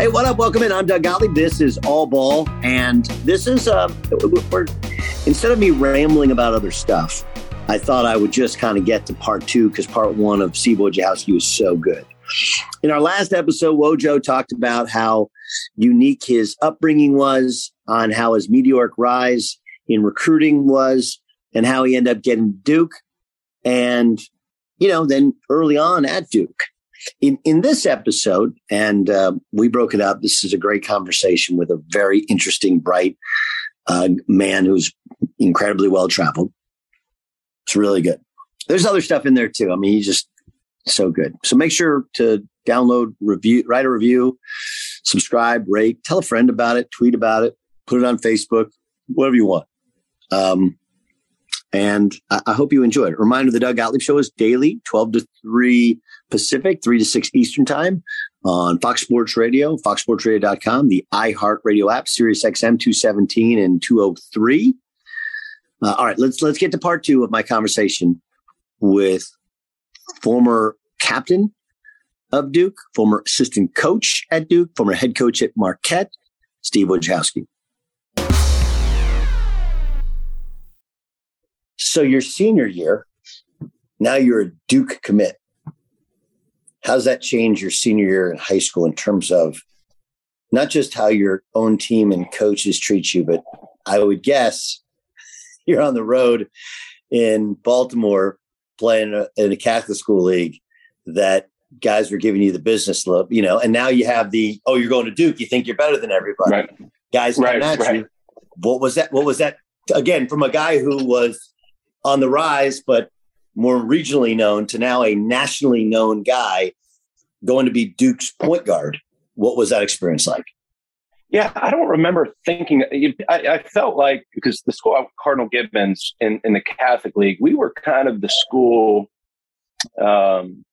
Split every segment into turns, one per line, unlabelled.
Hey, what up? Welcome in. I'm Doug Gottlieb. This is All Ball, and this is uh, we're, instead of me rambling about other stuff, I thought I would just kind of get to part two because part one of Steve Wojciechowski was so good. In our last episode, Wojo talked about how unique his upbringing was, on how his meteoric rise in recruiting was, and how he ended up getting Duke, and you know, then early on at Duke. In, in this episode, and uh, we broke it up, this is a great conversation with a very interesting, bright uh, man who's incredibly well traveled. It's really good. There's other stuff in there too. I mean, he's just so good. So make sure to download, review, write a review, subscribe, rate, tell a friend about it, tweet about it, put it on Facebook, whatever you want. Um, and I, hope you enjoy it. Reminder the Doug Gottlieb Show is daily, 12 to 3 Pacific, 3 to 6 Eastern Time on Fox Sports Radio, foxsportsradio.com, the iHeartRadio app, Sirius XM 217 and 203. Uh, all right, let's let's get to part two of my conversation with former captain of Duke, former assistant coach at Duke, former head coach at Marquette, Steve Wojciechowski. So your senior year, now you're a Duke commit. How's that change your senior year in high school in terms of not just how your own team and coaches treat you, but I would guess you're on the road in Baltimore playing in a Catholic school league that guys were giving you the business look, you know, and now you have the oh, you're going to Duke, you think you're better than everybody.
Right.
Guys
right,
at
right.
you. What was that? What was that again from a guy who was on the rise, but more regionally known to now a nationally known guy going to be Duke's point guard? What was that experience like?
Yeah, I don't remember thinking. I, I felt like because the school Cardinal Gibbons in, in the Catholic League, we were kind of the school um,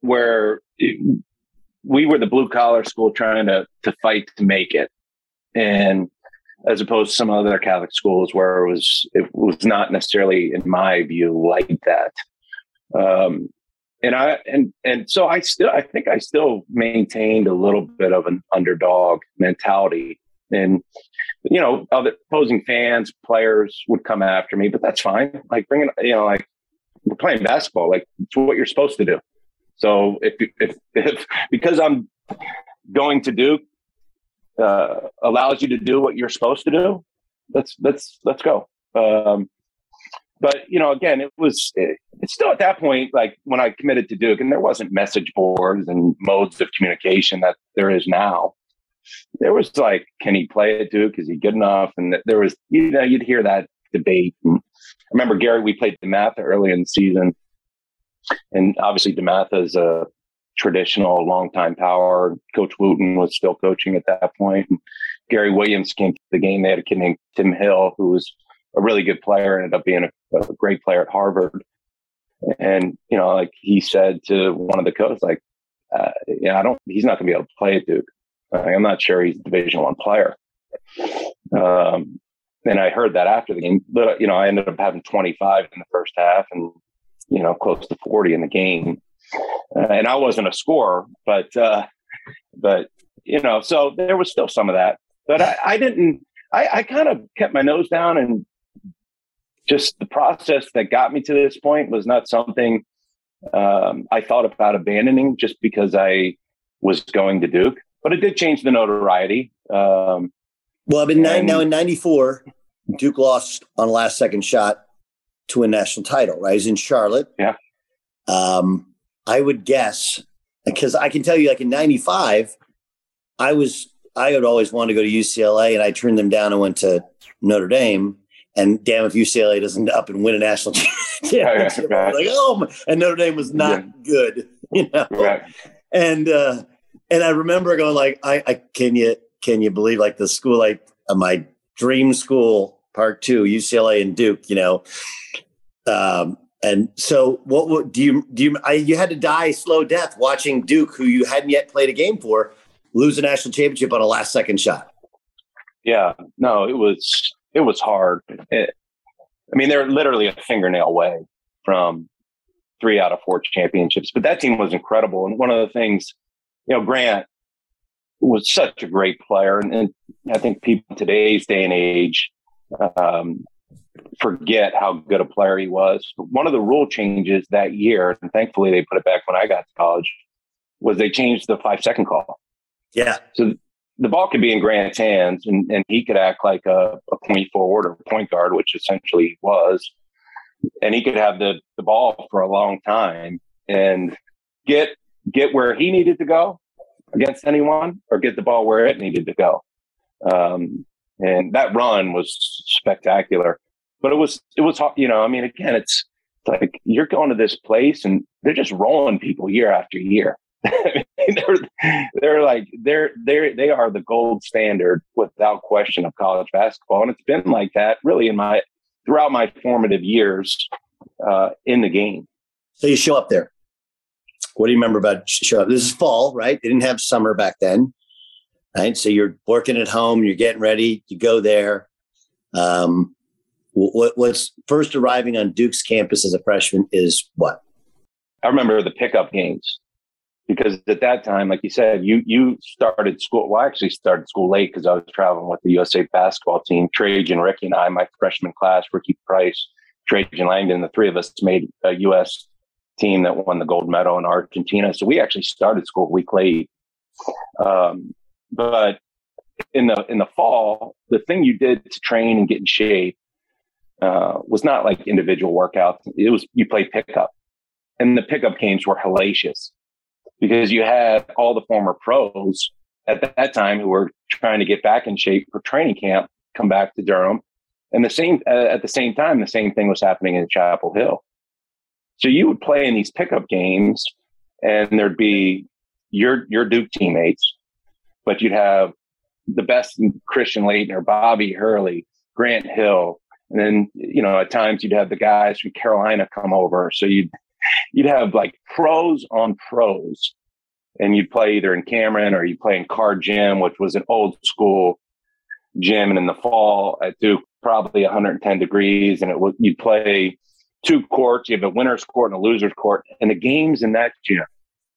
where it, we were the blue collar school trying to to fight to make it, and as opposed to some other Catholic schools where it was it was not necessarily, in my view, like that. Um, and I and and so I still I think I still maintained a little bit of an underdog mentality, and you know, other opposing fans, players would come after me, but that's fine. Like bringing, you know, like we're playing basketball, like it's what you're supposed to do. So if if if because I'm going to Duke uh, allows you to do what you're supposed to do, let's let's let's go. Um, but you know, again, it was it, it's still at that point like when I committed to Duke, and there wasn't message boards and modes of communication that there is now. There was like, can he play at Duke? Is he good enough? And there was, you know, you'd hear that debate. And I remember Gary, we played DeMatha early in the season, and obviously DeMatha is a traditional longtime power. Coach Wootten was still coaching at that point. Gary Williams came to the game. They had a kid named Tim Hill who was a really good player, ended up being a, a great player at Harvard. And, you know, like he said to one of the coaches, like, uh, yeah, I don't, he's not going to be able to play at Duke. I'm not sure he's a division one player. Um, and I heard that after the game, but you know, I ended up having 25 in the first half and, you know, close to 40 in the game. Uh, and I wasn't a scorer, but, uh, but, you know, so there was still some of that, but I, I didn't, I, I kind of kept my nose down and just the process that got me to this point was not something um, I thought about abandoning just because I was going to Duke, but it did change the notoriety. Um,
well, I've been nine, now in '94. Duke lost on a last second shot to a national title. Right, he's in Charlotte.
Yeah.
Um, I would guess because I can tell you, like in '95, I was I would always want to go to UCLA, and I turned them down and went to Notre Dame. And damn, if UCLA doesn't up and win a national championship, right. like oh, my, and Notre Dame was not yeah. good, you know.
Right.
And uh, and I remember going like, I, I can you can you believe like the school like uh, my dream school part two UCLA and Duke, you know. Um, and so, what, what do you do? You I, you had to die slow death watching Duke, who you hadn't yet played a game for, lose a national championship on a last second shot.
Yeah, no, it was it was hard. It, I mean, they're literally a fingernail away from three out of four championships. But that team was incredible. And one of the things, you know, Grant, was such a great player, and, and I think people today's day and age um, forget how good a player he was. One of the rule changes that year, and thankfully they put it back when I got to college, was they changed the five second call.
Yeah.
So the ball could be in Grant's hands, and, and he could act like a, a point forward or point guard, which essentially he was, and he could have the the ball for a long time and get get where he needed to go against anyone, or get the ball where it needed to go. Um, and that run was spectacular. But it was it was you know I mean again it's like you're going to this place and they're just rolling people year after year. they're they're like they're they're they are the gold standard without question of college basketball, and it's been like that really in my throughout my formative years uh, in the game.
So you show up there. What do you remember about show up? This is fall, right? They didn't have summer back then, right? So you're working at home, you're getting ready, you go there. Um, what's first arriving on Duke's campus as a freshman is what?
I remember the pickup games because at that time, like you said, you you started school. Well, I actually started school late because I was traveling with the USA basketball team. Trajan, Ricky, and I, my freshman class, Ricky Price, Trajan Langdon, the three of us made a U.S. team that won the gold medal in Argentina. So we actually started school a week late. Um, but in the in the fall, the thing you did to train and get in shape uh, was not like individual workouts. It was you played pickup, and the pickup games were hellacious because you had all the former pros at that time who were trying to get back in shape for training camp come back to Durham. And the same uh, at the same time, the same thing was happening in Chapel Hill. So you would play in these pickup games, and there'd be your your Duke teammates, but you'd have the best Christian Laettner, Bobby Hurley, Grant Hill, and then you know at times you'd have the guys from Carolina come over. So you'd you'd have like pros on pros and you'd play either in Cameron or you'd play in Card Gym, which was an old school gym. And in the fall at Duke, probably 110 degrees, and it was you'd play two courts. You have a winner's court and a loser's court, and the games in that gym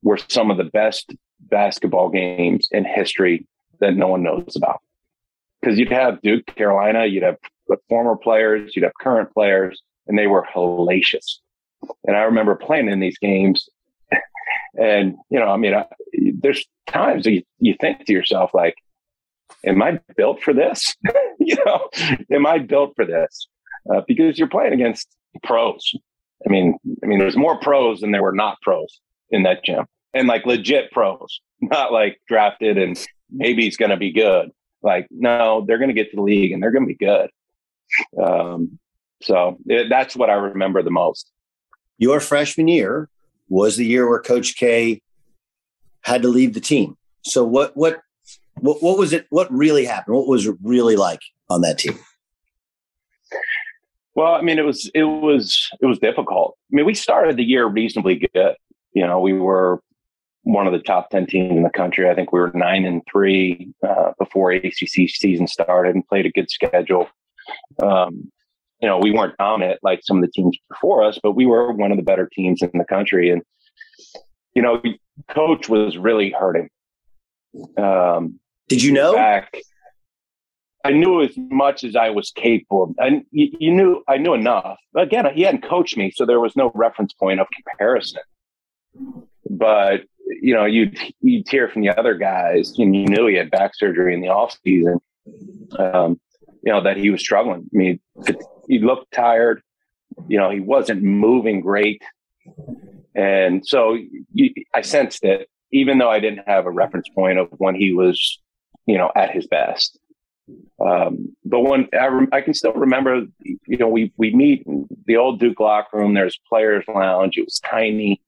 were some of the best basketball games in history that no one knows about. Because you'd have Duke, Carolina, you'd have former players, you'd have current players, and they were hellacious. And I remember playing in these games. And, you know, I mean, I, there's times you, you think to yourself, like, am I built for this? you know, am I built for this? Uh, because you're playing against pros. I mean, I mean, there's more pros than there were not pros in that gym, and like legit pros, not like drafted and maybe he's going to be good. Like, no, they're going to get to the league and they're going to be good. Um, so it, that's what I remember the most
your freshman year was the year where Coach K had to leave the team. So what what what, what was it? What really happened? What was it really like on that team?
Well, I mean, it was it was it was difficult. I mean, we started the year reasonably good. You know, we were one of the top ten teams in the country. I think we were nine and three uh, before ACC season started, and played a good schedule. Um, you know, we weren't dominant like some of the teams before us, but we were one of the better teams in the country. And, you know, coach was really hurting.
Um, Did you know?
Back, I knew as much as I was capable of. And you, you knew, I knew enough. Again, he hadn't coached me, so there was no reference point of comparison. But, you know, you'd, you'd hear from the other guys, and you knew he had back surgery in the off season. Um, you know, that he was struggling. I mean, he looked tired. You know, he wasn't moving great. And so I sensed it, even though I didn't have a reference point of when he was, you know, at his best. Um, but when I, rem- I, can still remember, you know, we we meet in the old Duke locker room. There's players' lounge. It was tiny,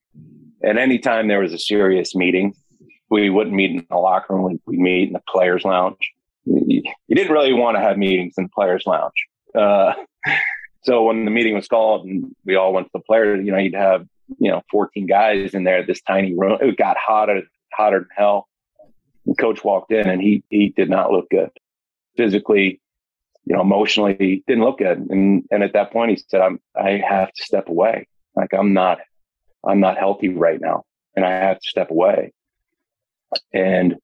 and anytime there was a serious meeting, we wouldn't meet in the locker room. We'd meet in the players' lounge. You didn't really want to have meetings in players' lounge. Uh, so when the meeting was called and we all went to the players, you know, you'd have, you know, 14 guys in there, this tiny room. It got hotter, hotter than hell. The coach walked in and he, he did not look good physically, you know, emotionally didn't look good. And, and at that point he said, I'm, I have to step away. Like I'm not, I'm not healthy right now and I have to step away. And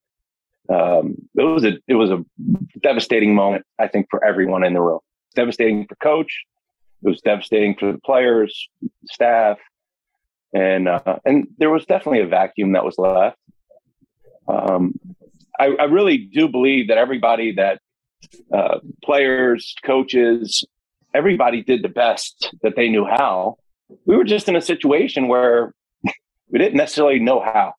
um, it was a it was a devastating moment. I think for everyone in the room. Devastating for coach. It was devastating for the players, staff, and uh, and there was definitely a vacuum that was left. Um, I, I, really do believe that everybody that uh, players, coaches, everybody did the best that they knew how. We were just in a situation where we didn't necessarily know how,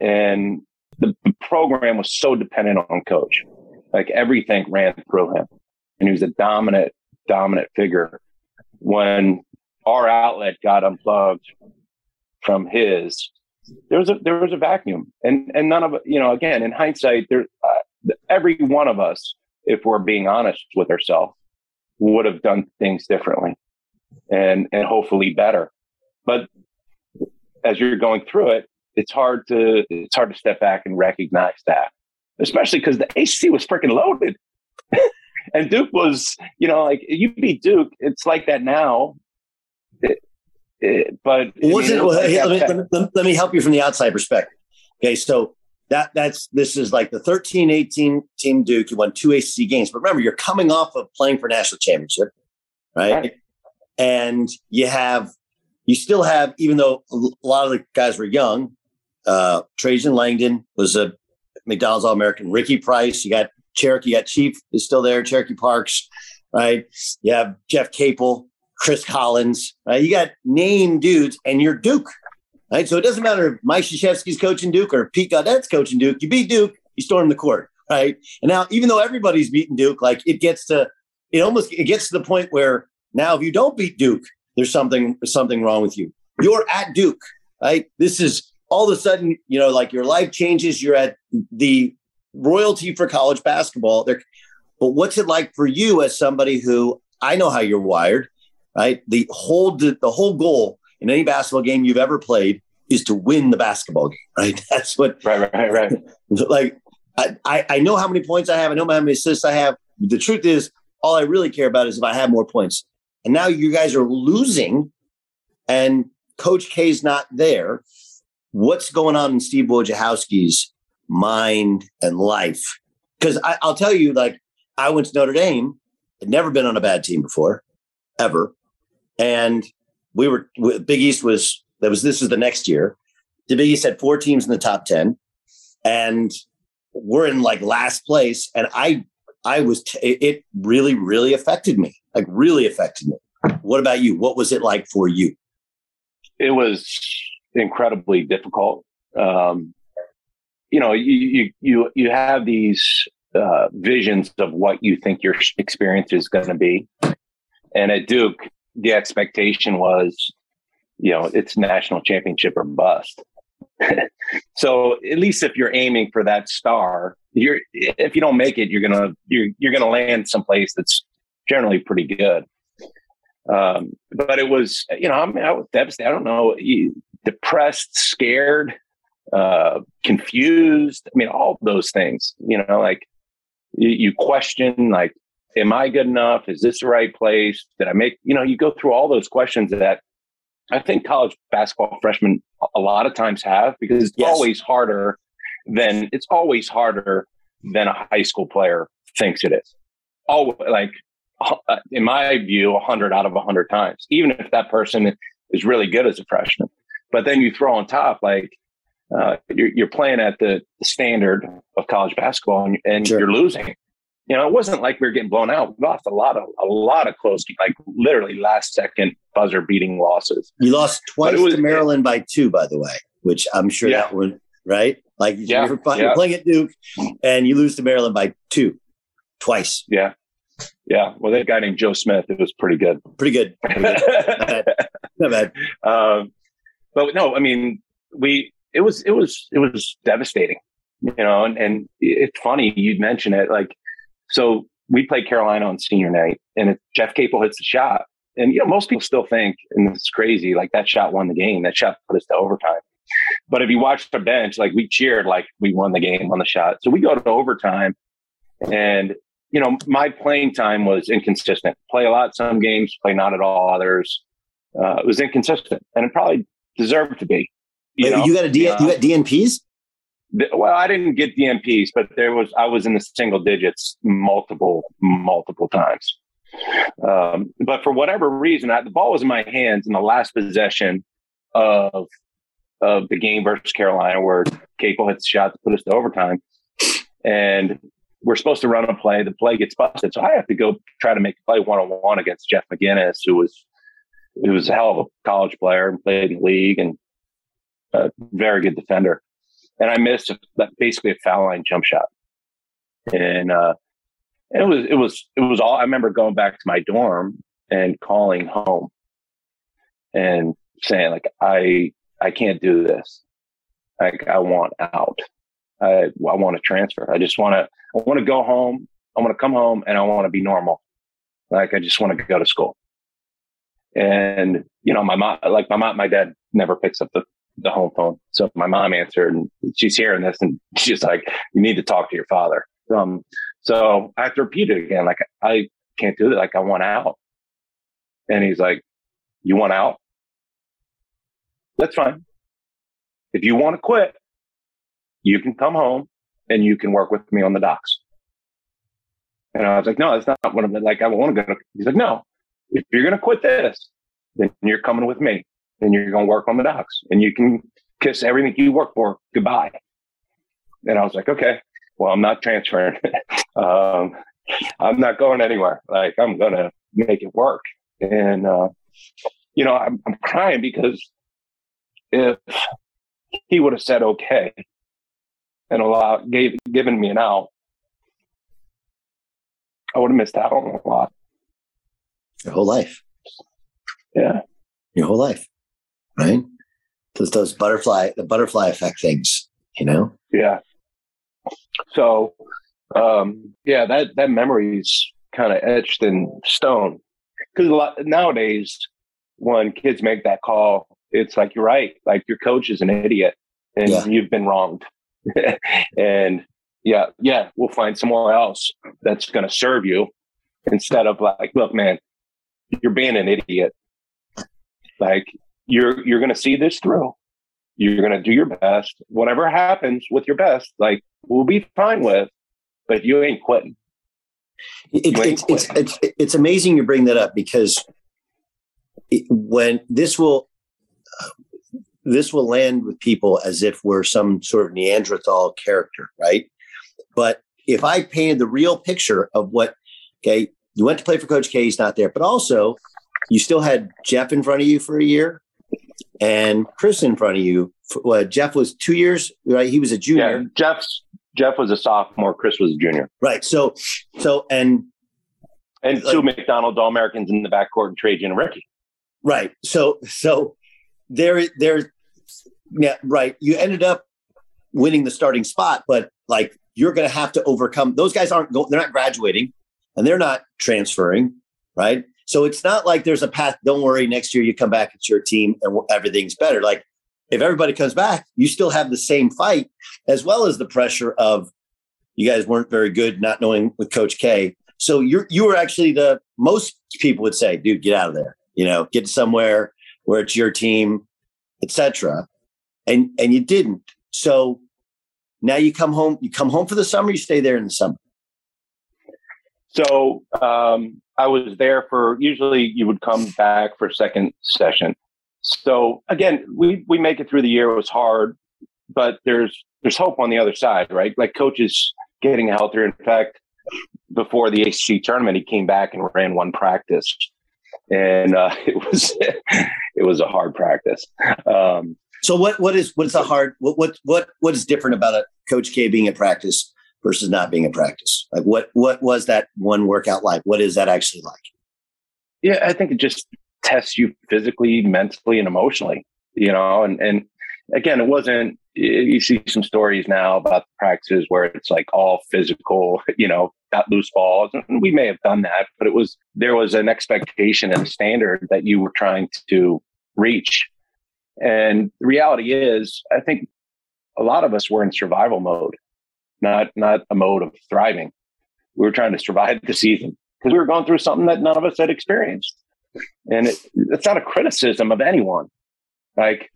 and the program was so dependent on coach. Like everything ran through him, and he was a dominant, dominant figure. When our outlet got unplugged from his, there was a there was a vacuum, and and none of you know. Again, in hindsight, there uh, every one of us, if we're being honest with ourselves, would have done things differently, and and hopefully better. But as you're going through it, it's hard to it's hard to step back and recognize that, especially because the ACC was freaking loaded. and Duke was, you know, like you beat Duke. It's like that now. It, it, but
was it? Well, hey, let, me, let, me, let me help you from the outside perspective. Okay, so that that's this is like the 13 18 team Duke. You won two ACC games, but remember, you're coming off of playing for national championship, right? right? And you have you still have, even though a lot of the guys were young, uh, Trajan Langdon was a McDonald's All American. Ricky Price, you got Cherokee, you got Chief is still there, Cherokee Parks, right? You have Jeff Capel, Chris Collins, right? You got name dudes, and you're Duke, right? So it doesn't matter if Mike Krzyzewski's coaching Duke or Pete Gaudet's coaching Duke. You beat Duke, you storm the court, right? And now, even though everybody's beating Duke, like it gets to, it almost it gets to the point where now if you don't beat Duke, there's something something wrong with you. You're at Duke, right? This is all of a sudden, you know, like your life changes. You're at the royalty for college basketball. There, but what's it like for you as somebody who I know how you're wired, right? The whole the, the whole goal in any basketball game you've ever played is to win the basketball game, right? That's what.
Right, right, right.
like I, I know how many points I have. I know how many assists I have. The truth is, all I really care about is if I have more points. And now you guys are losing, and Coach K's not there what's going on in Steve Wojciechowski's mind and life? Because I'll tell you, like, I went to Notre Dame, had never been on a bad team before, ever. And we were, Big East was, that was, this is the next year. The Big East had four teams in the top 10. And we're in like last place. And I, I was, t- it really, really affected me, like, really affected me. What about you? What was it like for you?
It was incredibly difficult. Um, you know, you, you, you, you have these uh, visions of what you think your experience is going to be. And at Duke, the expectation was, you know, it's national championship or bust. so at least if you're aiming for that star, you're if you don't make it, you're gonna you're you're gonna land someplace that's generally pretty good. Um, but it was, you know, I, mean, I was devastated. I don't know depressed, scared, uh, confused. I mean, all those things, you know, like you, you question, like, am I good enough? Is this the right place? Did I make, you know, you go through all those questions that I think college basketball freshmen a lot of times have because it's yes. always harder than it's always harder than a high school player thinks it is. All like uh, in my view, a hundred out of a hundred times, even if that person is really good as a freshman. But then you throw on top like uh, you're, you're, playing at the standard of college basketball and, and sure. you're losing. You know, it wasn't like we were getting blown out. We lost a lot of a lot of close, like literally last second buzzer beating losses.
You lost twice was, to Maryland by two, by the way, which I'm sure yeah. that would right. Like yeah, you're, you're yeah. playing at Duke, and you lose to Maryland by two, twice.
Yeah, yeah. Well, that guy named Joe Smith, it was pretty good.
Pretty good. Pretty good. Not bad. Not bad.
Um, but no, I mean, we it was it was it was devastating, you know. And, and it's funny you'd mention it, like so we played Carolina on senior night, and Jeff Capel hits the shot, and you know most people still think, and it's crazy, like that shot won the game, that shot put us to overtime. But if you watch the bench, like we cheered like we won the game on the shot. So we go to overtime, and you know my playing time was inconsistent. Play a lot some games, play not at all others. Uh, it was inconsistent, and it probably deserve to be.
You, Wait, you got a D, you got DNPs?
well, I didn't get DNPs, but there was I was in the single digits multiple multiple times. Um, but for whatever reason, I, the ball was in my hands in the last possession of of the game versus Carolina, where Capel hits the shot to put us to overtime, and we're supposed to run a play. The play gets busted, so I have to go try to make a play one on one against Jeff McInnis, who was who was a hell of a college player and played in the league and a very good defender. And I missed a, basically a foul line jump shot, and uh, it was it was it was all. I remember going back to my dorm and calling home and saying like I I can't do this. Like I want out. I I want to transfer. I just want to I want to go home. I want to come home and I want to be normal. Like I just want to go to school. And you know, my mom, like my mom, my dad never picks up the the home phone. So my mom answered, and she's hearing this, and she's like, "You need to talk to your father." Um, so I have to repeat it again. Like I can't do that. Like I want out. And he's like, "You want out? That's fine. If you want to quit, you can come home and you can work with me on the docks." And I was like, "No, that's not what I'm like. I want to go." He's like, "No, if you're going to quit this, then you're coming with me and you're going to work on the docks and you can kiss everything you work for goodbye." And I was like, "Okay." well, I'm not transferring. um, I'm not going anywhere. Like I'm going to make it work. And, uh, you know, I'm, I'm crying because if he would have said, okay, and allowed, gave, given me an out, I would have missed out on a lot.
Your whole life.
Yeah.
Your whole life. Right. Those, those butterfly, the butterfly effect things, you know?
Yeah. So, um, yeah, that that memory's kind of etched in stone. Because a lot nowadays, when kids make that call, it's like you're right. Like your coach is an idiot, and yeah. you've been wronged. and yeah, yeah, we'll find somewhere else that's going to serve you instead of like, look, man, you're being an idiot. Like you're you're going to see this through. You're going to do your best. Whatever happens with your best, like we'll be fine with, but you ain't quitting.
It, you ain't it's, quitting. It's, it's, it's amazing you bring that up because it, when this will this will land with people as if we're some sort of Neanderthal character, right? But if I painted the real picture of what, okay, you went to play for Coach K, he's not there, but also you still had Jeff in front of you for a year and Chris in front of you. Well, Jeff was two years, right? He was a junior.
Yeah, Jeff's Jeff was a sophomore. Chris was a junior.
Right. So, so and
and like, two McDonald All Americans in the backcourt and Trajan and Ricky.
Right. So, so there, there, yeah, right. You ended up winning the starting spot, but like you're going to have to overcome. Those guys aren't going. They're not graduating, and they're not transferring. Right. So it's not like there's a path. Don't worry. Next year you come back. It's your team, and everything's better. Like if everybody comes back, you still have the same fight, as well as the pressure of you guys weren't very good, not knowing with Coach K. So you're you were actually the most people would say, dude, get out of there. You know, get somewhere where it's your team, etc. And and you didn't. So now you come home. You come home for the summer. You stay there in the summer.
So um, I was there for. Usually, you would come back for second session. So again, we we make it through the year. It was hard, but there's there's hope on the other side, right? Like coaches getting healthier. In fact, before the ACC tournament, he came back and ran one practice, and uh, it was it was a hard practice. Um,
so what what is what's a hard what what what what is different about a Coach K being at practice versus not being at practice? Like what what was that one workout like? What is that actually like?
Yeah, I think it just tests you physically, mentally, and emotionally. You know, and and again, it wasn't. You see some stories now about practices where it's like all physical. You know, got loose balls, and we may have done that, but it was there was an expectation and standard that you were trying to reach. And the reality is, I think a lot of us were in survival mode, not not a mode of thriving. We were trying to survive the season because we were going through something that none of us had experienced. And it, it's not a criticism of anyone. Like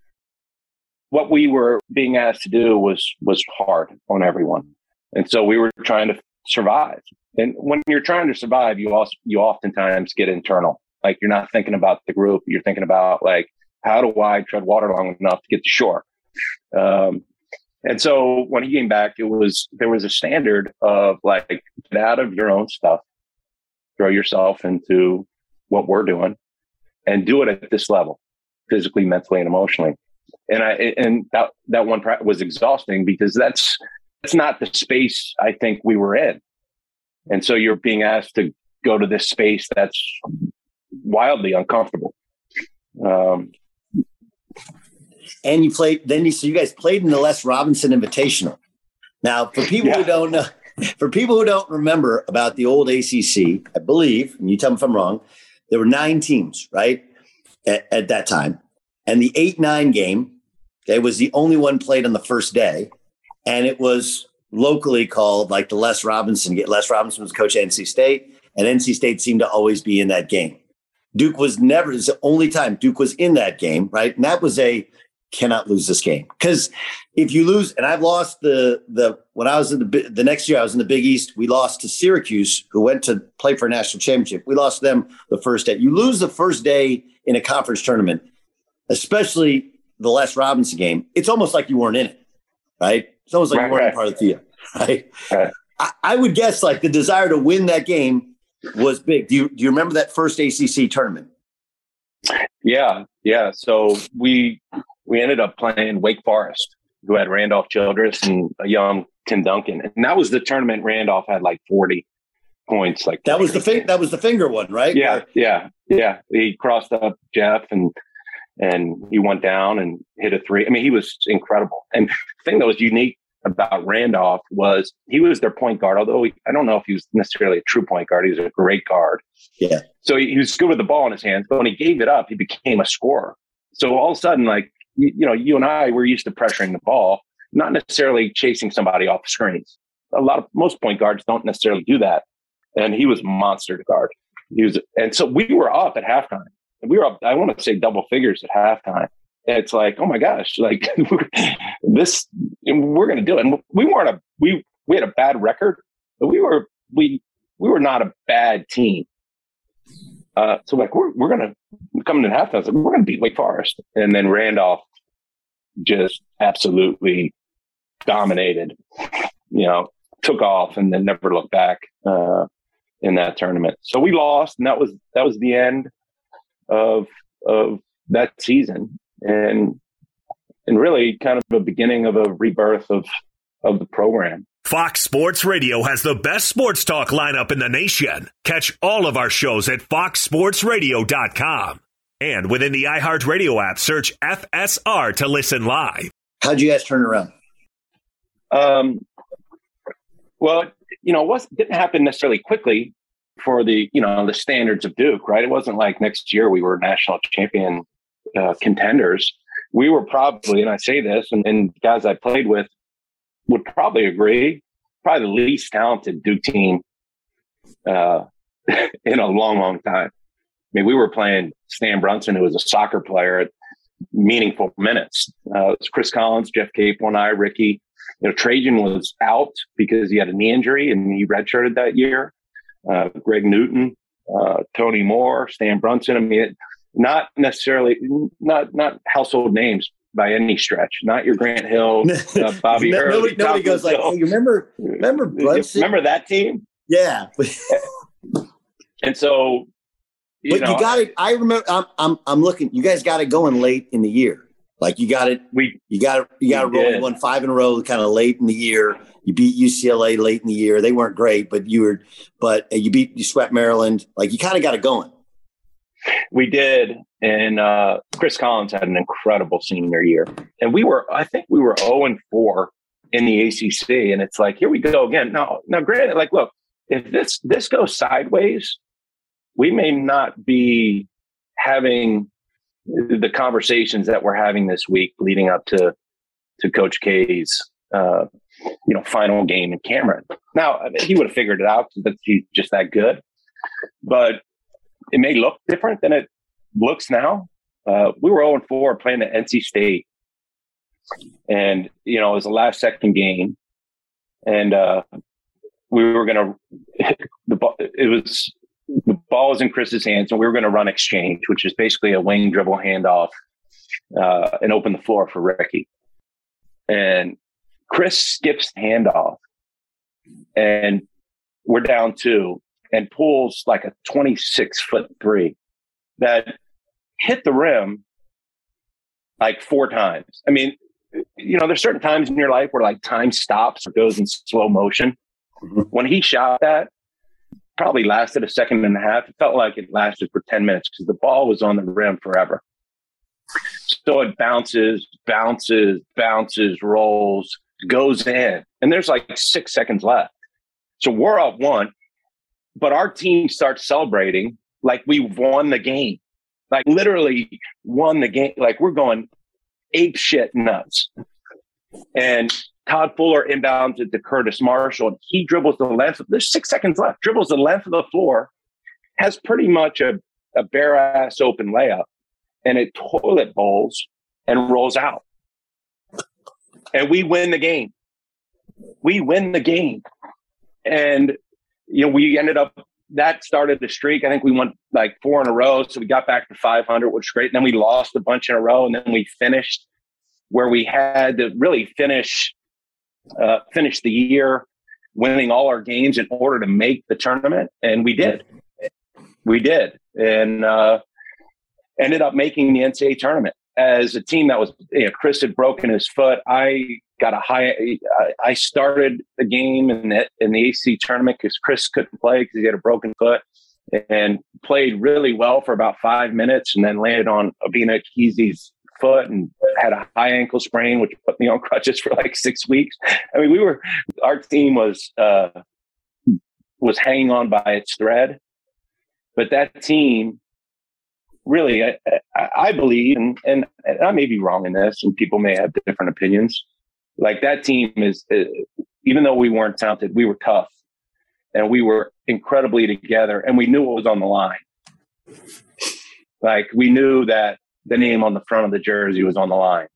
what we were being asked to do was was hard on everyone, and so we were trying to survive. And when you're trying to survive, you also you oftentimes get internal. Like you're not thinking about the group. You're thinking about like how do I tread water long enough to get to shore. Um, and so when he came back, it was there was a standard of like get out of your own stuff, throw yourself into what we're doing, and do it at this level, physically, mentally, and emotionally. And I and that that one was exhausting because that's that's not the space I think we were in. And so you're being asked to go to this space that's wildly uncomfortable. Um,
and you played then you so you guys played in the Les Robinson Invitational. Now, for people yeah. who don't know, for people who don't remember about the old ACC, I believe, and you tell me if I'm wrong, there were nine teams, right, at, at that time, and the eight nine game, it was the only one played on the first day, and it was locally called like the Les Robinson. Les Robinson was coach at NC State, and NC State seemed to always be in that game. Duke was never. It's the only time Duke was in that game, right? And that was a cannot lose this game because if you lose, and I've lost the the when I was in the the next year I was in the Big East, we lost to Syracuse, who went to play for a national championship. We lost them the first day. You lose the first day in a conference tournament, especially the Les Robinson game. It's almost like you weren't in it, right? It's almost like right, you weren't right. part of the field, right? right. I, I would guess like the desire to win that game was big. Do you do you remember that first ACC tournament?
Yeah, yeah. So we we ended up playing Wake Forest, who had Randolph Childress and a young Tim Duncan, and that was the tournament. Randolph had like forty points. Like
that was the fi- that was the finger one, right?
Yeah, yeah, yeah. He crossed up Jeff and and he went down and hit a three. I mean, he was incredible. And the thing that was unique about Randolph was he was their point guard, although he, I don't know if he was necessarily a true point guard. He was a great guard.
Yeah.
So he, he, was good with the ball in his hands, but when he gave it up, he became a scorer. So all of a sudden, like, you, you know, you and I were used to pressuring the ball, not necessarily chasing somebody off the screens. A lot of most point guards don't necessarily do that. And he was monster to guard. He was, and so we were up at halftime. We were up, I want to say double figures at halftime it's like, oh my gosh, like this, we're going to do it. And we weren't a, we, we had a bad record, but we were, we, we were not a bad team. Uh, so like, we're, we're to come in halftime. Like, we're to beat Wake Forest. And then Randolph just absolutely dominated, you know, took off and then never looked back, uh, in that tournament. So we lost and that was, that was the end of, of that season and and really kind of a beginning of a rebirth of of the program.
Fox Sports Radio has the best sports talk lineup in the nation. Catch all of our shows at foxsportsradio.com. And within the iHeartRadio app, search FSR to listen live.
How'd you guys turn around?
Um, well, you know, it was, didn't happen necessarily quickly for the, you know, the standards of Duke, right? It wasn't like next year we were national champion uh, contenders, we were probably, and I say this, and, and guys I played with would probably agree, probably the least talented Duke team uh, in a long, long time. I mean, we were playing Stan Brunson, who was a soccer player at meaningful minutes. Uh, it was Chris Collins, Jeff Capel, I, Ricky. You know, Trajan was out because he had a knee injury and he redshirted that year. Uh, Greg Newton, uh, Tony Moore, Stan Brunson. I mean, it, not necessarily not not household names by any stretch. Not your Grant Hill, uh, Bobby no,
Hurley. Nobody, nobody goes like, "Hey, you remember remember Brunson?
Remember that team?
Yeah."
and so,
you but know, you got it. I remember. I'm I'm I'm looking. You guys got it going late in the year. Like you got it. We you got it. You got it rolling. Won five in a row, kind of late in the year. You beat UCLA late in the year. They weren't great, but you were. But you beat you swept Maryland. Like you kind of got it going.
We did, and uh, Chris Collins had an incredible senior year, and we were, I think, we were zero and four in the ACC, and it's like here we go again. Now, now, granted, like, look, if this this goes sideways, we may not be having the conversations that we're having this week leading up to to Coach K's uh, you know final game in Cameron. Now he would have figured it out because he's just that good, but it may look different than it looks now. Uh, we were 0 4 playing at NC State. and you know it was the last second game, and uh, we were gonna the ball. It was the ball was in Chris's hands, and we were going to run exchange, which is basically a wing dribble handoff, uh, and open the floor for Ricky. And Chris skips handoff, and we're down two, and pulls like a 26 foot three that hit the rim like four times. I mean, you know, there's certain times in your life where like time stops or goes in slow motion. Mm-hmm. When he shot that, probably lasted a second and a half. It felt like it lasted for 10 minutes because the ball was on the rim forever. So it bounces, bounces, bounces, rolls, goes in, and there's like six seconds left. So we're up one, but our team starts celebrating like we won the game, like literally won the game. Like we're going ape shit nuts. And Todd Fuller inbounds it to Curtis Marshall. And he dribbles the length. Of, there's six seconds left. Dribbles the length of the floor, has pretty much a, a bare ass open layup, and it toilet bowls and rolls out. And we win the game. We win the game. And you know, we ended up that started the streak. I think we won like four in a row. So we got back to 500, which was great. And then we lost a bunch in a row. And then we finished where we had to really finish uh, finish the year winning all our games in order to make the tournament, and we did. We did, and uh, ended up making the NCAA tournament as a team that was. You know, Chris had broken his foot. I got a high. I started the game in the in the AC tournament because Chris couldn't play because he had a broken foot, and played really well for about five minutes, and then landed on Obinna Ekezie's foot and had a high ankle sprain, which put me on crutches for like six weeks. I mean, we were our team was uh, was hanging on by its thread, but that team really, I, I believe, and, and I may be wrong in this, and people may have different opinions. Like that team is, uh, even though we weren't talented, we were tough, and we were incredibly together, and we knew what was on the line. Like we knew that the name on the front of the jersey was on the line.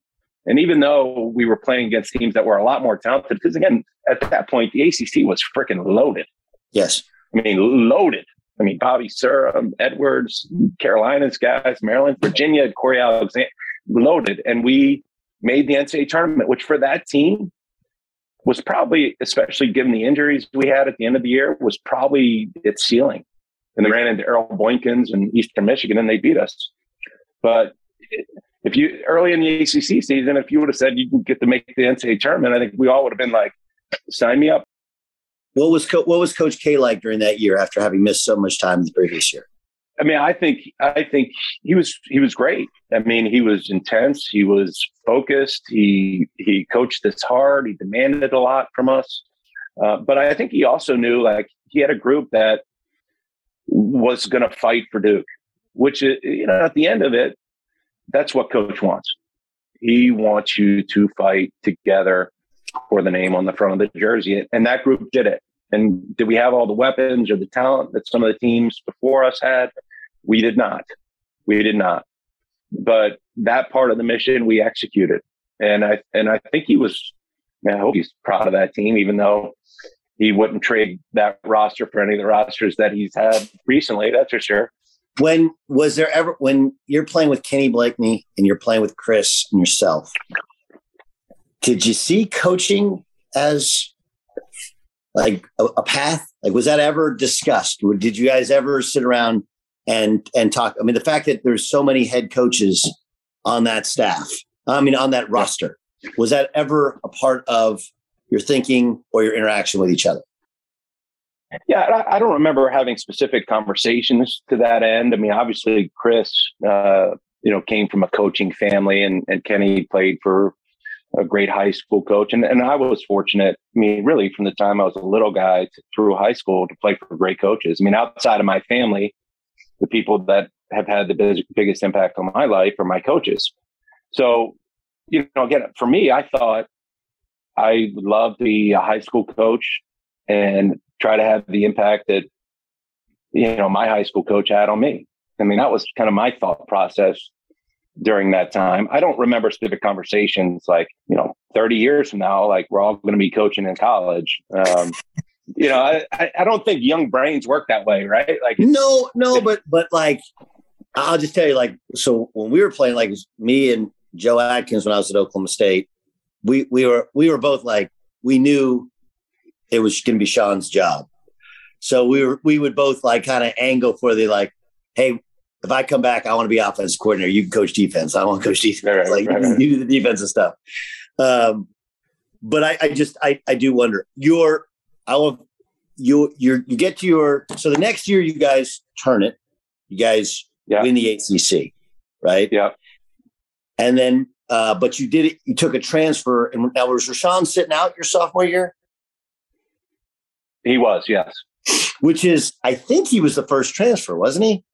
And even though we were playing against teams that were a lot more talented, because again, at that point, the ACC was freaking loaded.
Yes.
I mean, loaded. I mean, Bobby Sura, Edwards, Carolina's guys, Maryland, Virginia, Cory Alexander, loaded. And we made the NCAA tournament, which for that team was probably, especially given the injuries we had at the end of the year, was probably its ceiling. And they ran into Earl Boykins and Eastern Michigan and they beat us. But if you early in the ACC season, if you would have said you can get to make the NCAA tournament, I think we all would have been like, sign me up.
What was Co- what was Coach K like during that year after having missed so much time the previous year?
I mean, I think I think he was he was great. I mean, he was intense. He was focused. He he coached us hard. He demanded a lot from us. Uh, but I think he also knew like he had a group that was going to fight for Duke, which you know at the end of it, that's what coach wants. He wants you to fight together for the name on the front of the jersey. And that group did it. And did we have all the weapons or the talent that some of the teams before us had? We did not. We did not. But that part of the mission we executed. And I and I think he was I hope he's proud of that team, even though he wouldn't trade that roster for any of the rosters that he's had recently, that's for sure.
When was there ever when you're playing with Kenny Blakeney and you're playing with Chris and yourself? Did you see coaching as like a, a path? Like was that ever discussed? Did you guys ever sit around and and talk? I mean, the fact that there's so many head coaches on that staff, I mean, on that roster, was that ever a part of your thinking or your interaction with each other?
Yeah, I, don't remember having specific conversations to that end. I mean, obviously, Chris, uh, you know, came from a coaching family, and, and Kenny played for a great high school coach, and and I was fortunate. I mean, really, from the time I was a little guy to, through high school to play for great coaches. I mean, outside of my family, the people that have had the biggest impact on my life are my coaches. So, you know, again, for me, I thought I would love to be a high school coach and try to have the impact that you know my high school coach had on me. I mean, that was kind of my thought process during that time. I don't remember specific conversations like, you know, 30 years from now, like we're all going to be coaching in college. Um, you know, I, I don't think young brains work that way, right? Like,
no, no, but, but like, I'll just tell you, like, so when we were playing, like me and Joe Adkins, when I was at Oklahoma State, we, we were, we were both like, we knew it was going to be Sean's job. So we were, we would both like kind of angle for the like, hey, if I come back, I want to be offense coordinator. You can coach defense. I want to coach defense. Right, like right, right. you do the defensive stuff. Um, but I, I just I, I do wonder. Your I will you you you get to your so the next year you guys turn it. You guys yeah. win the ACC, right?
Yeah.
And then, uh, but you did it. You took a transfer, and now was Roshown sitting out your sophomore year?
He was, yes.
Which is, I think he was the first transfer, wasn't he?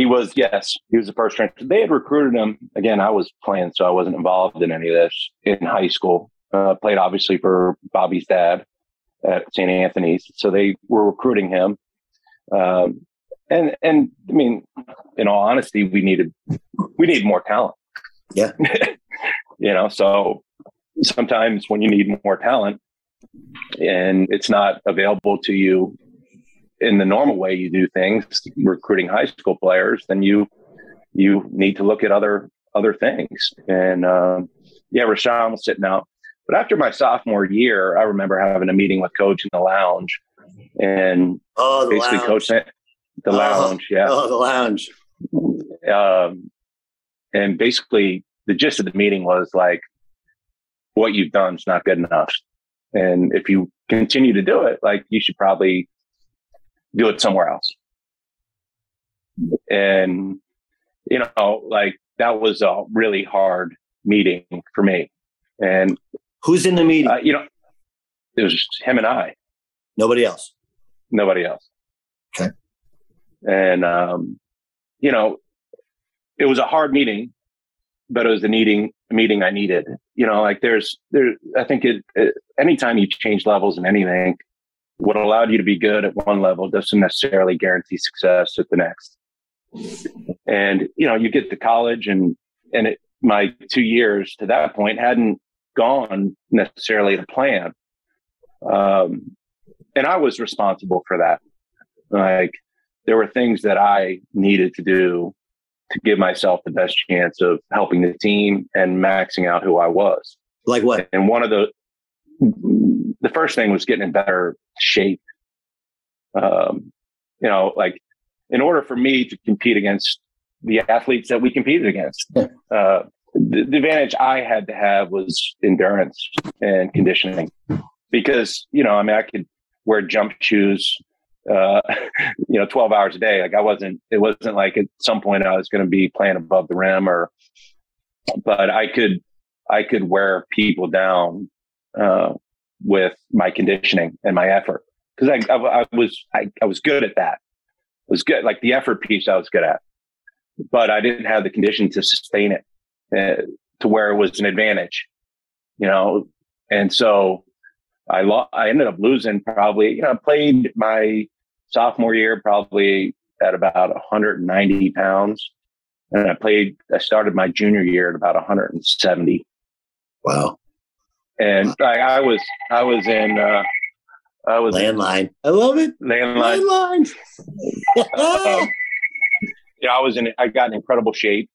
He was, yes, he was the first transfer. They had recruited him. Again, I was playing, so I wasn't involved in any of this in high school. Uh, played obviously for Bobby's dad at St. Anthony's, so they were recruiting him. Um, and and I mean, in all honesty, we needed we need more talent.
Yeah,
you know. So sometimes when you need more talent, and it's not available to you in the normal way you do things, recruiting high school players, then you you need to look at other other things. And um, yeah, Roshown was sitting out. But after my sophomore year, I remember having a meeting with coach in the lounge, and
oh,
basically
lounge.
coach the oh, lounge, yeah,
oh, the lounge.
Um, and basically, the gist of the meeting was like, "What you've done is not good enough, and if you continue to do it, like you should probably do it somewhere else. And, you know, like that was a really hard meeting for me. And
who's in the meeting?
Uh, you know, it was him and I.
Nobody else.
Nobody else.
Okay.
And, um, you know, it was a hard meeting, but it was the needing meeting I needed. You know, like there's there. I think it, it anytime you change levels in anything, what allowed you to be good at one level doesn't necessarily guarantee success at the next. And you know, you get to college, and and it, my two years to that point hadn't gone necessarily to plan. Um, and I was responsible for that. Like there were things that I needed to do to give myself the best chance of helping the team and maxing out who I was.
Like what?
And one of the the first thing was getting in better shape. Um, you know, like in order for me to compete against the athletes that we competed against, uh, the, the, advantage I had to have was endurance and conditioning because, you know, I mean, I could wear jump shoes, uh, you know, 12 hours a day. Like I wasn't, it wasn't like at some point I was going to be playing above the rim or, but I could, I could wear people down, uh, with my conditioning and my effort because I, I, I, was I, I was good at that. It was good like the effort piece I was good at, but I didn't have the condition to sustain it uh, to where it was an advantage, you know. And so I lo- I ended up losing probably you know I played my sophomore year probably at about 190 pounds, and I played I started my junior year at about 170.
Wow
and I, I was I was in uh, I was
landline. I love it.
Landline.
Landline.
um, yeah, I was in. I got in incredible shape.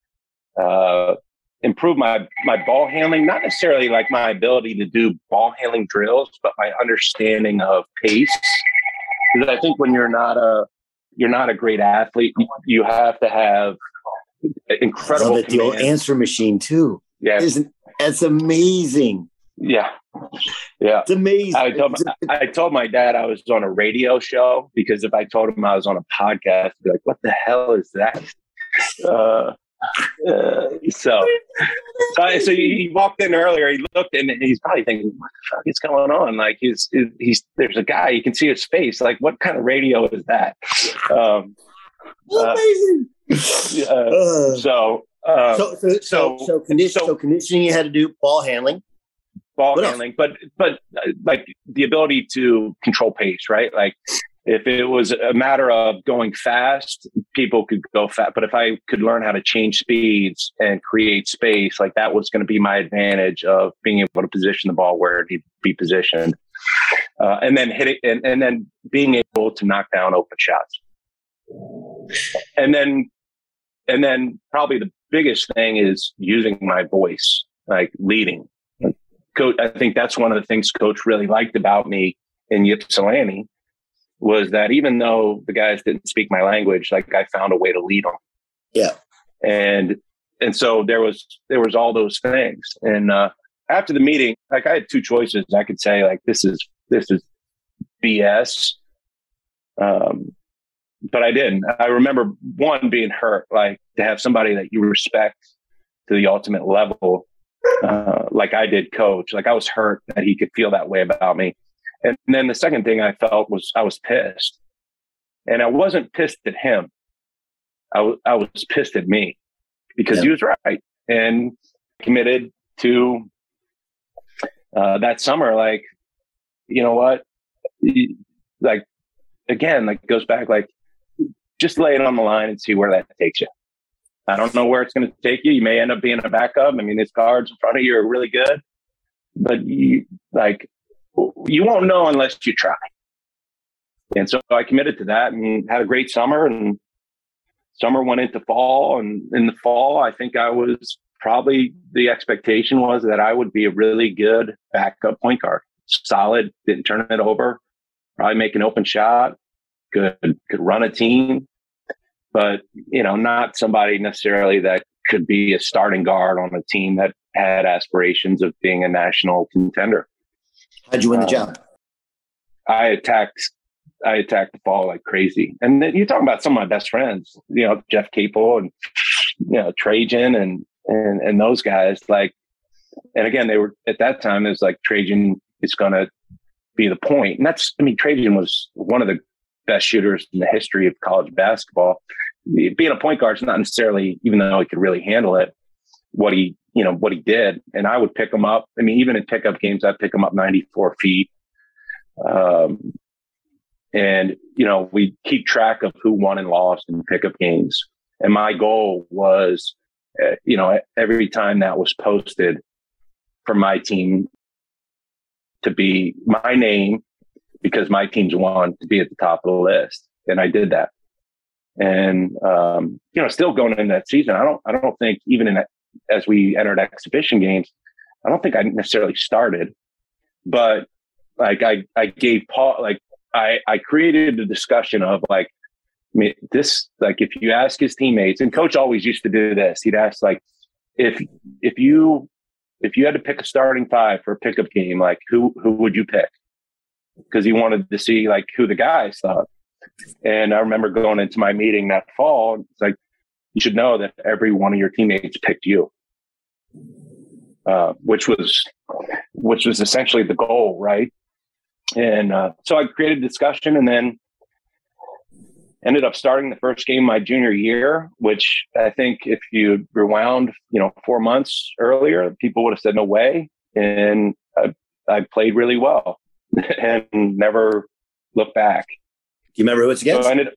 Uh, improved my my ball handling, not necessarily like my ability to do ball handling drills, but my understanding of pace. Because I think when you're not a you're not a great athlete, you have to have incredible. I love
it, the old answer machine too.
Yeah,
Isn't, that's amazing.
Yeah. Yeah.
It's amazing.
I told, my, I told my dad I was on a radio show because if I told him I was on a podcast, he'd be like, what the hell is that? Uh, uh, so, so, so he walked in earlier. He looked and he's probably thinking, "What the fuck is going on?" Like he's he's there's a guy you can see his face. Like what kind of radio is that? Um,
Amazing.
Uh, uh, so, uh,
so, so, so, so, condition, so, so conditioning you had to do ball handling
ball what handling, else? but but uh, like the ability to control pace, right? Like if it was a matter of going fast, people could go fast. But if I could learn how to change speeds and create space, like that was going to be my advantage of being able to position the ball where it needed to be positioned. Uh, and then hit it and, and then being able to knock down open shots. And then, and then probably the biggest thing is using my voice, like leading. Coach, I think that's one of the things coach really liked about me in Ypsilanti was that even though the guys didn't speak my language, like I found a way to lead them.
Yeah.
And, and so there was, there was all those things. And, uh, after the meeting, like I had two choices. I could say like, this is, this is BS. Um, but I didn't. I remember one being hurt, like to have somebody that you respect to the ultimate level, uh, like I did coach. Like I was hurt that he could feel that way about me. And then the second thing I felt was I was pissed. And I wasn't pissed at him. I, w- I was pissed at me because yeah. he was right and committed to uh, that summer. Like, you know what? Like, again, like goes back, like, just lay it on the line and see where that takes you. I don't know where it's going to take you. You may end up being a backup. I mean, these cards in front of you are really good, but you like you won't know unless you try. And so I committed to that and had a great summer. And summer went into fall. And in the fall, I think I was probably the expectation was that I would be a really good backup point guard, solid, didn't turn it over, probably make an open shot, could could run a team, but you know, not somebody necessarily that could be a starting guard on a team that had aspirations of being a national contender.
How'd you win the um, job?
I attacked I attacked the ball like crazy. And then you're talking about some of my best friends, you know, Jeff Capel and you know, Trajan and and and those guys. Like and again, they were at that time it was like Trajan is gonna be the point. And that's I mean, Trajan was one of the best shooters in the history of college basketball. Being a point guard is not necessarily, even though he could really handle it, what he you know, what he did. And I would pick him up. I mean, even in pickup games, I'd pick him up 94 feet. Um, and, you know, we keep track of who won and lost in pickup games. And my goal was, uh, you know, every time that was posted for my team to be my name because my team's won to be at the top of the list. And I did that. And, um, you know, still going in that season, I don't, I don't think even in as we entered exhibition games, I don't think I necessarily started, but like I, I gave Paul, like I, I created a discussion of like, I mean, this, like, if you ask his teammates and coach always used to do this, he'd ask like, if, if you, if you had to pick a starting five for a pickup game, like who, who would you pick? Cause he wanted to see like who the guys thought. And I remember going into my meeting that fall. It's like, you should know that every one of your teammates picked you, uh, which was which was essentially the goal, right? And uh, so I created discussion, and then ended up starting the first game my junior year. Which I think, if you rewound, you know, four months earlier, people would have said no way, and I, I played really well and never looked back.
Do you remember who it's against?
So I ended,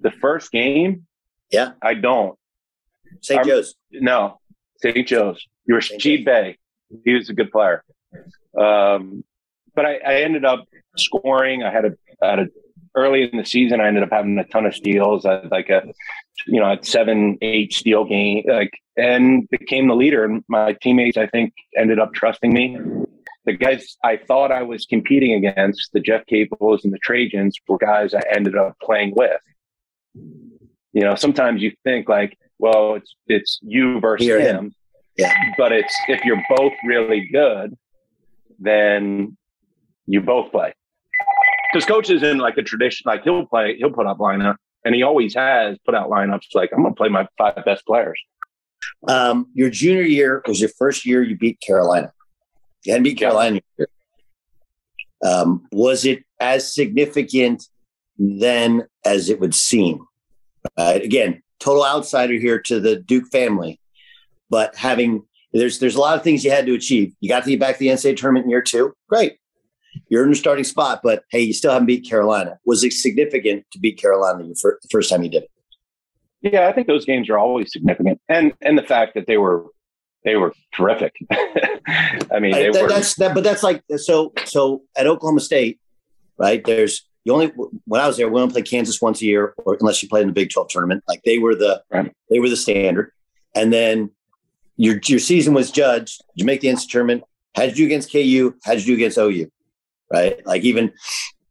the first game,
yeah.
I don't.
St. Joe's.
No, St. Joe's. You were Steve Bay. He was a good player. Um, but I, I, ended up scoring. I had a, had a early in the season. I ended up having a ton of steals. I had like a, you know, a seven, eight steal game, like, and became the leader. And my teammates, I think, ended up trusting me. The guys I thought I was competing against, the Jeff Capels and the Trajans, were guys I ended up playing with you know, sometimes you think like, well, it's it's you versus him. him.
Yeah.
But it's if you're both really good, then you both play. Because coach is in like a tradition, like he'll play, he'll put up lineup, and he always has put out lineups like I'm gonna play my five best players.
Um, your junior year was your first year you beat Carolina. Hadn't beat Carolina. Um, was it as significant then as it would seem? Uh, again, total outsider here to the Duke family, but having there's there's a lot of things you had to achieve. You got to get back to the NCAA tournament in year two, great. you're in the starting spot, but hey, you still haven't beat Carolina. Was it significant to beat Carolina the first time you did it?
Yeah, I think those games are always significant, and and the fact that they were they were terrific. I mean,
that,
were,
that's that, but that's like so. So at Oklahoma State, right? There's you only when I was there, we only play Kansas once a year, or unless you played in the Big Twelve tournament. Like they were the right. they were the standard, and then your your season was judged. Did you make the NCAA tournament? How did you do against KU? How did you do against OU? Right? Like even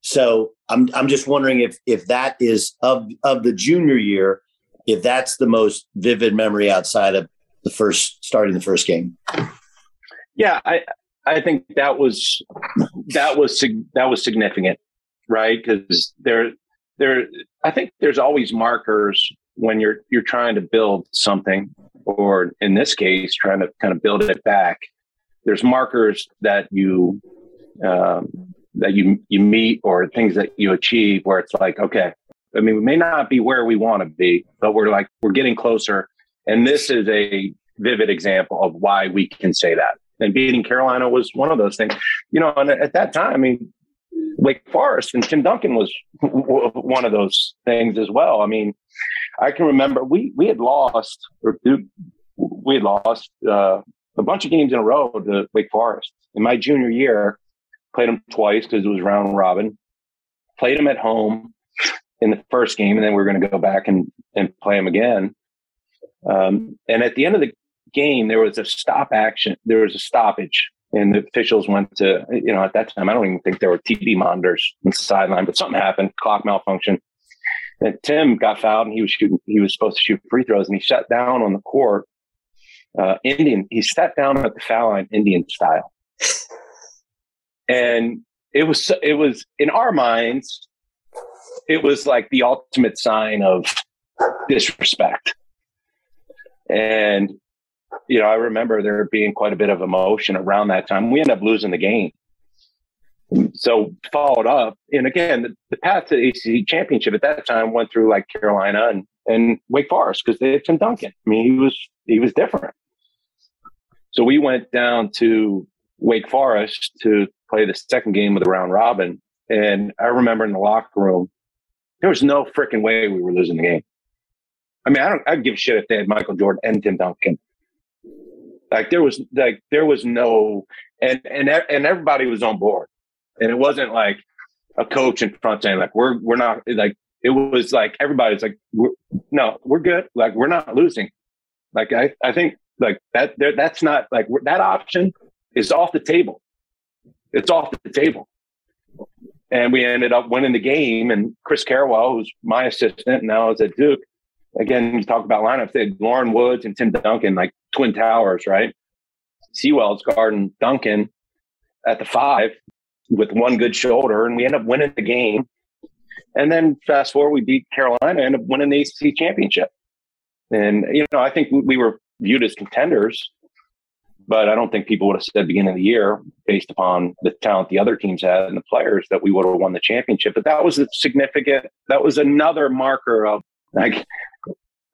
so, I'm I'm just wondering if if that is of of the junior year, if that's the most vivid memory outside of the first starting the first game.
Yeah, I I think that was that was that was significant, right? Because there there I think there's always markers when you're you're trying to build something, or in this case, trying to kind of build it back. There's markers that you um, that you you meet or things that you achieve where it's like, okay, I mean, we may not be where we want to be, but we're like we're getting closer. And this is a vivid example of why we can say that. And beating Carolina was one of those things. You know, and at that time, I mean, Wake Forest and Tim Duncan was one of those things as well. I mean, I can remember we we had lost or we had lost uh, a bunch of games in a row to Wake Forest in my junior year. Played them twice because it was round robin. Played them at home in the first game, and then we are going to go back and, and play them again. Um, and at the end of the game, there was a stop action. There was a stoppage, and the officials went to, you know, at that time, I don't even think there were TV monitors on the sideline, but something happened, clock malfunction. And Tim got fouled, and he was shooting. He was supposed to shoot free throws, and he sat down on the court. Uh, Indian. He sat down at the foul line, Indian style, and it was it was in our minds it was like the ultimate sign of disrespect. And, you know, I remember there being quite a bit of emotion around that time. We ended up losing the game. So followed up, and again, the, the path to the ACC championship at that time went through like Carolina and, and Wake Forest because they had Tim Duncan. I mean, he was he was different. So we went down to Wake Forest to play the second game of the round robin, and I remember in the locker room, there was no freaking way we were losing the game. I mean, I don't. I'd give a shit if they had Michael Jordan and Tim Duncan. Like there was like there was no and and and everybody was on board, and it wasn't like a coach in front saying like we're we're not like it was like everybody's like we're, no we're good like we're not losing. Like I I think like that that's not like that option is off the table. It's off the table and we ended up winning the game. And Chris Carrawell, who's my assistant now is at Duke, again, you talk about lineups. They had Loren Woods and Tim Duncan, like twin towers, right? Sewell's guarding Duncan at the five with one good shoulder, and we end up winning the game. And then fast forward, we beat Carolina and up winning the ACC championship. And you know, I think we were viewed as contenders but I don't think people would have said beginning of the year, based upon the talent the other teams had and the players, that we would have won the championship. But that was a significant. That was another marker of like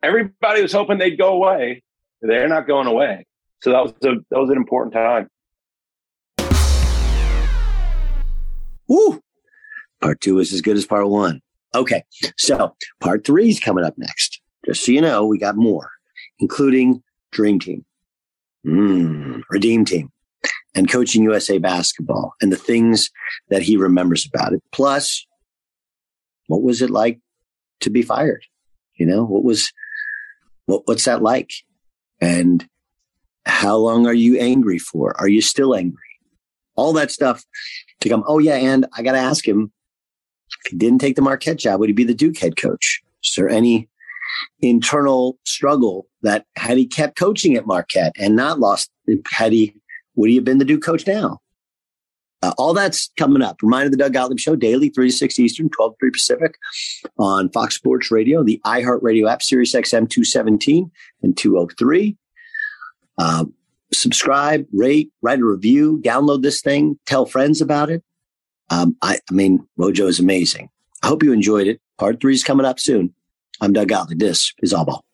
everybody was hoping they'd go away. They're not going away. So that was a, that was an important time.
Woo! Part two is as good as part one. Okay, so part three is coming up next. Just so you know, we got more, including Dream Team. Mm, Redeem Team and coaching USA basketball and the things that he remembers about it. Plus, what was it like to be fired? You know, what was, what, what's that like? And how long are you angry for? Are you still angry? All that stuff to come. Oh yeah. And I got to ask him if he didn't take the Marquette job, would he be the Duke head coach? Is there any internal struggle that had he kept coaching at Marquette and not lost, had he, would he have been the Duke coach now? Uh, all that's coming up. Reminder the Doug Gottlieb Show daily, 3 to 6 Eastern, 12 to 3 Pacific on Fox Sports Radio, the iHeartRadio app, Sirius XM 217 and 203. Uh, subscribe, rate, write a review, download this thing, tell friends about it. Um, I, I mean, Wojo is amazing. I hope you enjoyed it. Part three is coming up soon. I'm Doug Gottlieb. This is All Ball.